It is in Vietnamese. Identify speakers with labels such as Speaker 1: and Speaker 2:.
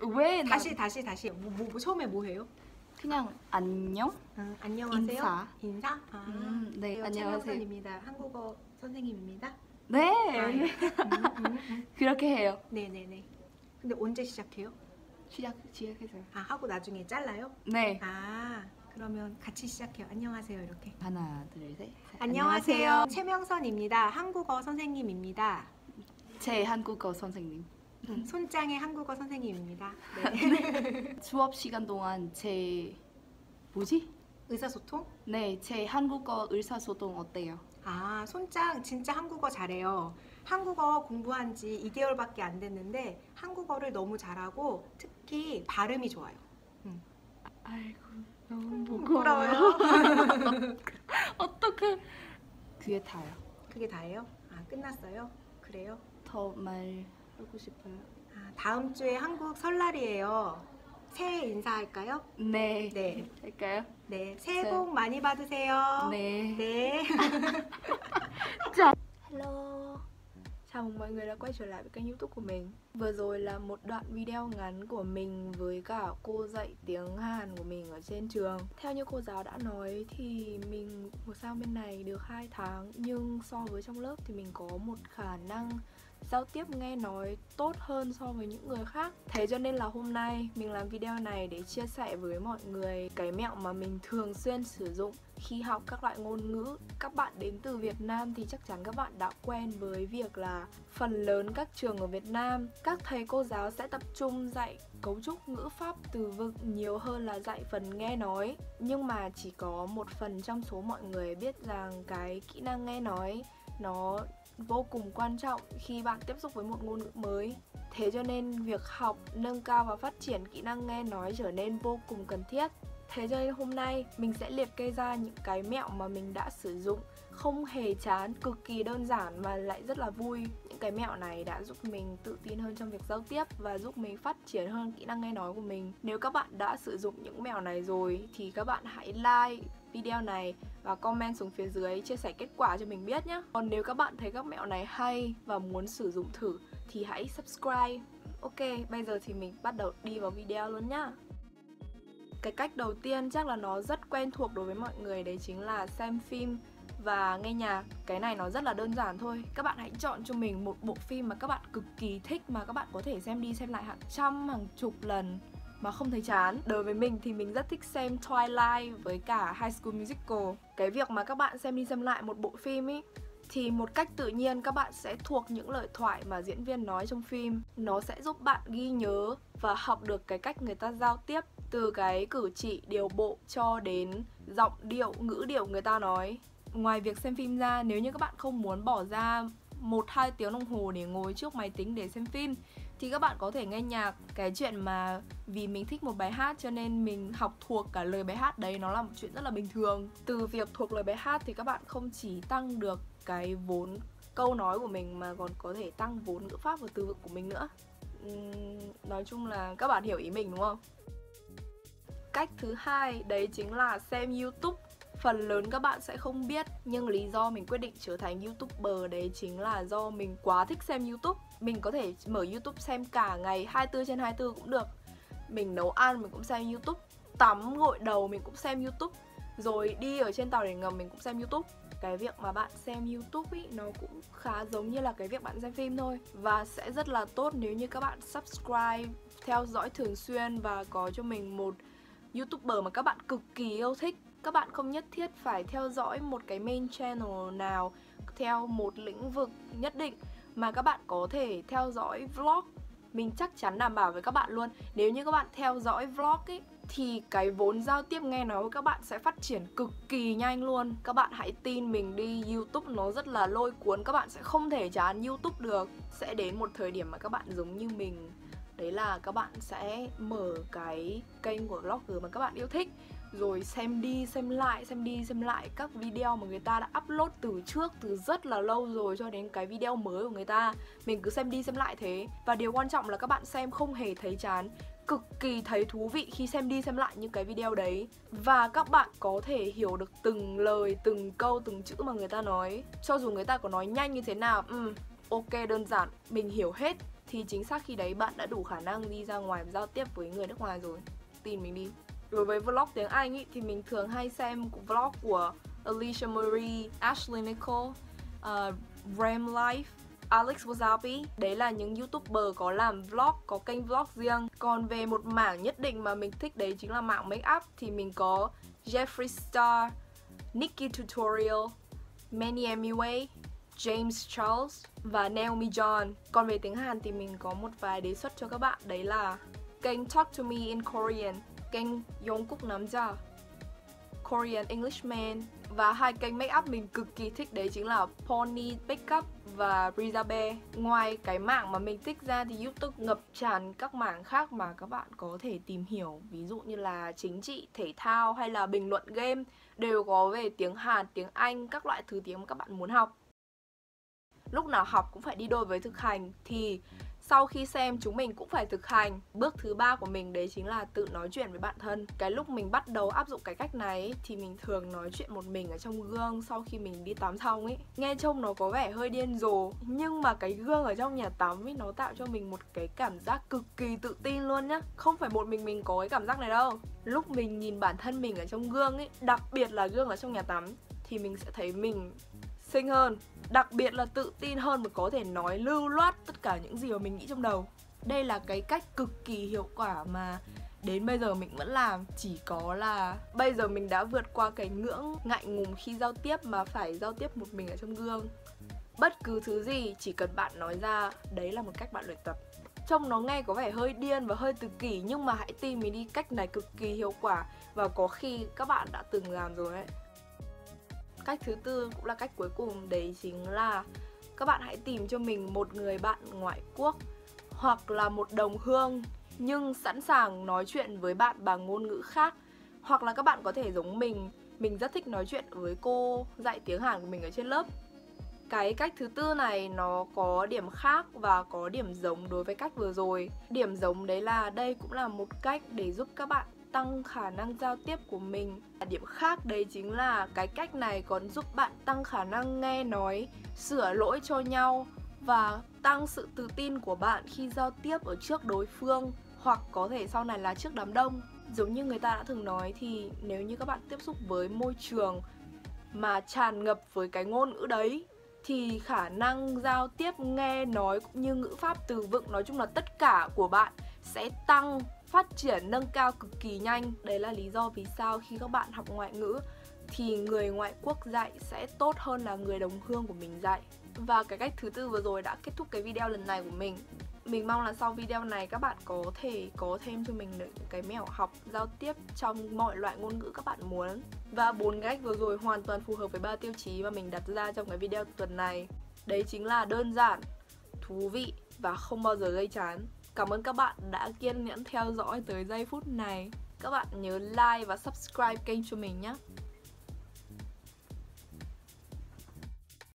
Speaker 1: 왜 나...
Speaker 2: 다시 다시 다시 뭐, 뭐, 뭐 처음에 뭐 해요?
Speaker 1: 그냥 안녕?
Speaker 2: 아, 안녕하세요.
Speaker 1: 인사.
Speaker 2: 인사? 아,
Speaker 1: 음, 네,
Speaker 2: 네,
Speaker 1: 안녕하세요.
Speaker 2: 최명선입니다. 한국어 선생님입니다.
Speaker 1: 네.
Speaker 2: 아, 예. 음, 음, 음.
Speaker 1: 그렇게 해요.
Speaker 2: 네네네. 근데 언제 시작해요?
Speaker 1: 시작 시작해서요.
Speaker 2: 아 하고 나중에 잘라요?
Speaker 1: 네.
Speaker 2: 아 그러면 같이 시작해요. 안녕하세요 이렇게.
Speaker 1: 하나, 둘, 셋.
Speaker 2: 안녕하세요. 최명선입니다. 한국어 선생님입니다.
Speaker 1: 제 한국어 선생님.
Speaker 2: 음, 손장의 한국어 선생님입니다. 네.
Speaker 1: 수업 시간 동안 제 뭐지?
Speaker 2: 의사소통?
Speaker 1: 네, 제 한국어 의사소통 어때요?
Speaker 2: 아 손장 진짜 한국어 잘해요. 한국어 공부한 지 2개월밖에 안 됐는데 한국어를 너무 잘하고 특히 발음이 좋아요.
Speaker 1: 아이고 너무
Speaker 2: 부끄러워요.
Speaker 1: 어떡해? 귀에 타요.
Speaker 2: 그게 다예요? 아 끝났어요? 그래요?
Speaker 1: 더 말 하고 싶어요.
Speaker 2: 아, 다음 주에 한국 설날이에요. 새해 인사할까요?
Speaker 1: 네.
Speaker 2: 네.
Speaker 1: 할까요?
Speaker 2: 네. 새해
Speaker 1: 네.
Speaker 2: 복 많이 받으세요.
Speaker 1: 네.
Speaker 2: 네.
Speaker 3: Hello Chào mừng mọi người đã quay trở lại với kênh youtube của mình Vừa rồi là một đoạn video ngắn của mình với cả cô dạy tiếng Hàn của mình ở trên trường Theo như cô giáo đã nói thì mình một sang bên này được 2 tháng Nhưng so với trong lớp thì mình có một khả năng giao tiếp nghe nói tốt hơn so với những người khác. Thế cho nên là hôm nay mình làm video này để chia sẻ với mọi người cái mẹo mà mình thường xuyên sử dụng khi học các loại ngôn ngữ. Các bạn đến từ Việt Nam thì chắc chắn các bạn đã quen với việc là phần lớn các trường ở Việt Nam. Các thầy cô giáo sẽ tập trung dạy cấu trúc ngữ pháp từ vựng nhiều hơn là dạy phần nghe nói. Nhưng mà chỉ có một phần trong số mọi người biết rằng cái kỹ năng nghe nói nó vô cùng quan trọng khi bạn tiếp xúc với một ngôn ngữ mới. Thế cho nên việc học, nâng cao và phát triển kỹ năng nghe nói trở nên vô cùng cần thiết. Thế cho nên hôm nay mình sẽ liệt kê ra những cái mẹo mà mình đã sử dụng. Không hề chán, cực kỳ đơn giản mà lại rất là vui. Những cái mẹo này đã giúp mình tự tin hơn trong việc giao tiếp Và giúp mình phát triển hơn kỹ năng nghe nói của mình. Nếu các bạn đã sử dụng những mẹo này rồi Thì các bạn hãy like video này và comment xuống phía dưới chia sẻ kết quả cho mình biết nhé. Còn nếu các bạn thấy các mẹo này hay và muốn sử dụng thử Thì hãy subscribe. Ok, bây giờ thì mình bắt đầu đi vào video luôn nhá cái cách đầu tiên chắc là nó rất quen thuộc đối với mọi người đấy chính là xem phim và nghe nhạc. Cái này nó rất là đơn giản thôi. Các bạn hãy chọn cho mình một bộ phim mà các bạn cực kỳ thích mà các bạn có thể xem đi xem lại hàng trăm, hàng chục lần mà không thấy chán. Đối với mình thì mình rất thích xem Twilight với cả High School Musical. Cái việc mà các bạn xem đi xem lại một bộ phim ấy thì một cách tự nhiên các bạn sẽ thuộc những lời thoại mà diễn viên nói trong phim. Nó sẽ giúp bạn ghi nhớ và học được cái cách người ta giao tiếp từ cái cử chỉ điều bộ cho đến giọng điệu ngữ điệu người ta nói. Ngoài việc xem phim ra nếu như các bạn không muốn bỏ ra một hai tiếng đồng hồ để ngồi trước máy tính để xem phim thì các bạn có thể nghe nhạc. Cái chuyện mà vì mình thích một bài hát cho nên mình học thuộc cả lời bài hát đấy nó là một chuyện rất là bình thường. Từ việc thuộc lời bài hát thì các bạn không chỉ tăng được cái vốn câu nói của mình mà còn có thể tăng vốn ngữ pháp và từ vựng của mình nữa. Uhm, nói chung là các bạn hiểu ý mình đúng không? Cách thứ hai, đấy chính là xem youtube. Phần lớn các bạn sẽ không biết, nhưng lý do mình quyết định trở thành youtuber đấy chính là do mình quá thích xem youtube. Mình có thể mở youtube xem cả ngày 24 trên 24 cũng được. Mình nấu ăn mình cũng xem youtube. Tắm gội đầu mình cũng xem youtube. Rồi đi ở trên tàu để ngầm mình cũng xem youtube. Cái việc mà bạn xem youtube ý, nó cũng khá giống như là cái việc bạn xem phim thôi. Và sẽ rất là tốt nếu như các bạn subscribe, theo dõi thường xuyên và có cho mình một youtuber mà các bạn cực kỳ yêu thích, các bạn không nhất thiết phải theo dõi một cái main channel nào theo một lĩnh vực nhất định, mà các bạn có thể theo dõi vlog. Mình chắc chắn đảm bảo với các bạn luôn, nếu như các bạn theo dõi vlog ấy thì cái vốn giao tiếp nghe nói của các bạn sẽ phát triển cực kỳ nhanh luôn. Các bạn hãy tin mình đi, youtube nó rất là lôi cuốn, các bạn sẽ không thể chán youtube được. Sẽ đến một thời điểm mà các bạn giống như mình đấy là các bạn sẽ mở cái kênh của blogger mà các bạn yêu thích rồi xem đi xem lại xem đi xem lại các video mà người ta đã upload từ trước từ rất là lâu rồi cho đến cái video mới của người ta. Mình cứ xem đi xem lại thế. Và điều quan trọng là các bạn xem không hề thấy chán cực kỳ thấy thú vị khi xem đi xem lại những cái video đấy. Và các bạn có thể hiểu được từng lời từng câu từng chữ mà người ta nói. Cho dù người ta có nói nhanh như thế nào ừ, ok đơn giản mình hiểu hết thì chính xác khi đấy bạn đã đủ khả năng đi ra ngoài giao tiếp với người nước ngoài rồi. Tin mình đi. Đối với vlog tiếng Anh ý, thì mình thường hay xem vlog của Alicia Marie, Ashley Nicole, ờ, uh, Ram Life, Alex Wasabi. Đấy là những youtuber có làm vlog, có kênh vlog riêng. Còn về một mảng nhất định mà mình thích đấy chính là mảng make up Thì mình có Jeffree Star, Nikki Tutorial, Manny Emiway, James Charles và Naomi John. Còn về tiếng Hàn thì mình có một vài đề xuất cho các bạn. Đấy là kênh Talk to Me in Korean? Kênh Yongkuk Namja, Korean Englishman và hai kênh make up mình cực kỳ thích đấy chính là Pony Makeup và Rizabe. Ngoài cái mảng mà mình thích ra thì YouTube ngập tràn các mảng khác mà các bạn có thể tìm hiểu, ví dụ như là chính trị, thể thao hay là bình luận game đều có về tiếng Hàn, tiếng Anh, các loại thứ tiếng mà các bạn muốn học. Lúc nào học cũng phải đi đôi với thực hành, thì sau khi xem chúng mình cũng phải thực hành. Bước thứ ba của mình đấy chính là tự nói chuyện với bản thân. Cái lúc mình bắt đầu áp dụng cái cách này thì mình thường nói chuyện một mình ở trong gương sau khi mình đi tắm xong ấy. Nghe trông nó có vẻ hơi điên rồ, nhưng mà cái gương ở trong nhà tắm ấy, nó tạo cho mình một cái cảm giác cực kỳ tự tin luôn nhá. Không phải một mình mình có cái cảm giác này đâu. Lúc mình nhìn bản thân mình ở trong gương ấy, đặc biệt là gương ở trong nhà tắm, thì mình sẽ thấy mình xinh hơn, đặc biệt là tự tin hơn và có thể nói lưu loát tất cả những gì mà mình nghĩ trong đầu. Đây là cái cách cực kỳ hiệu quả mà đến bây giờ mình vẫn làm, chỉ có là bây giờ mình đã vượt qua cái ngưỡng ngại ngùng khi giao tiếp mà phải giao tiếp một mình ở trong gương. Bất cứ thứ gì, chỉ cần bạn nói ra, đấy là một cách bạn luyện tập. Trông nó nghe có vẻ hơi điên và hơi tự kỷ, nhưng mà hãy tin mình đi cách này cực kỳ hiệu quả và có khi các bạn đã từng làm rồi ấy cách thứ tư cũng là cách cuối cùng, đấy chính là các bạn hãy tìm cho mình một người bạn ngoại quốc hoặc là một đồng hương, nhưng sẵn sàng nói chuyện với bạn bằng ngôn ngữ khác. Hoặc là các bạn có thể giống mình mình rất thích nói chuyện với cô dạy tiếng Hàn của mình ở trên lớp. Cái cách thứ tư này nó có điểm khác và có điểm giống đối với cách vừa rồi. Điểm giống đấy là đây cũng là một cách để giúp các bạn tăng khả năng giao tiếp của mình. Điểm khác đấy chính là cái cách này còn giúp bạn tăng khả năng nghe nói, sửa lỗi cho nhau và tăng sự tự tin của bạn khi giao tiếp ở trước đối phương hoặc có thể sau này là trước đám đông. Giống như người ta đã thường nói thì nếu như các bạn tiếp xúc với môi trường mà tràn ngập với cái ngôn ngữ đấy thì khả năng giao tiếp, nghe nói cũng như ngữ pháp từ vựng nói chung là tất cả của bạn sẽ tăng phát triển, nâng cao cực kỳ nhanh. Đấy là lý do vì sao khi các bạn học ngoại ngữ thì người ngoại quốc dạy sẽ tốt hơn là người đồng hương của mình dạy. Và cái cách thứ tư vừa rồi đã kết thúc cái video lần này của mình. Mình mong là sau video này các bạn có thể có thêm cho mình những cái mẹo học, giao tiếp trong mọi loại ngôn ngữ các bạn muốn. Và bốn cách vừa rồi hoàn toàn phù hợp với ba tiêu chí mà mình đặt ra trong cái video tuần này. Đấy chính là đơn giản, thú vị và không bao giờ gây chán. Cảm ơn các bạn đã kiên nhẫn theo dõi tới giây phút này. Các bạn nhớ like và subscribe kênh cho mình nhé.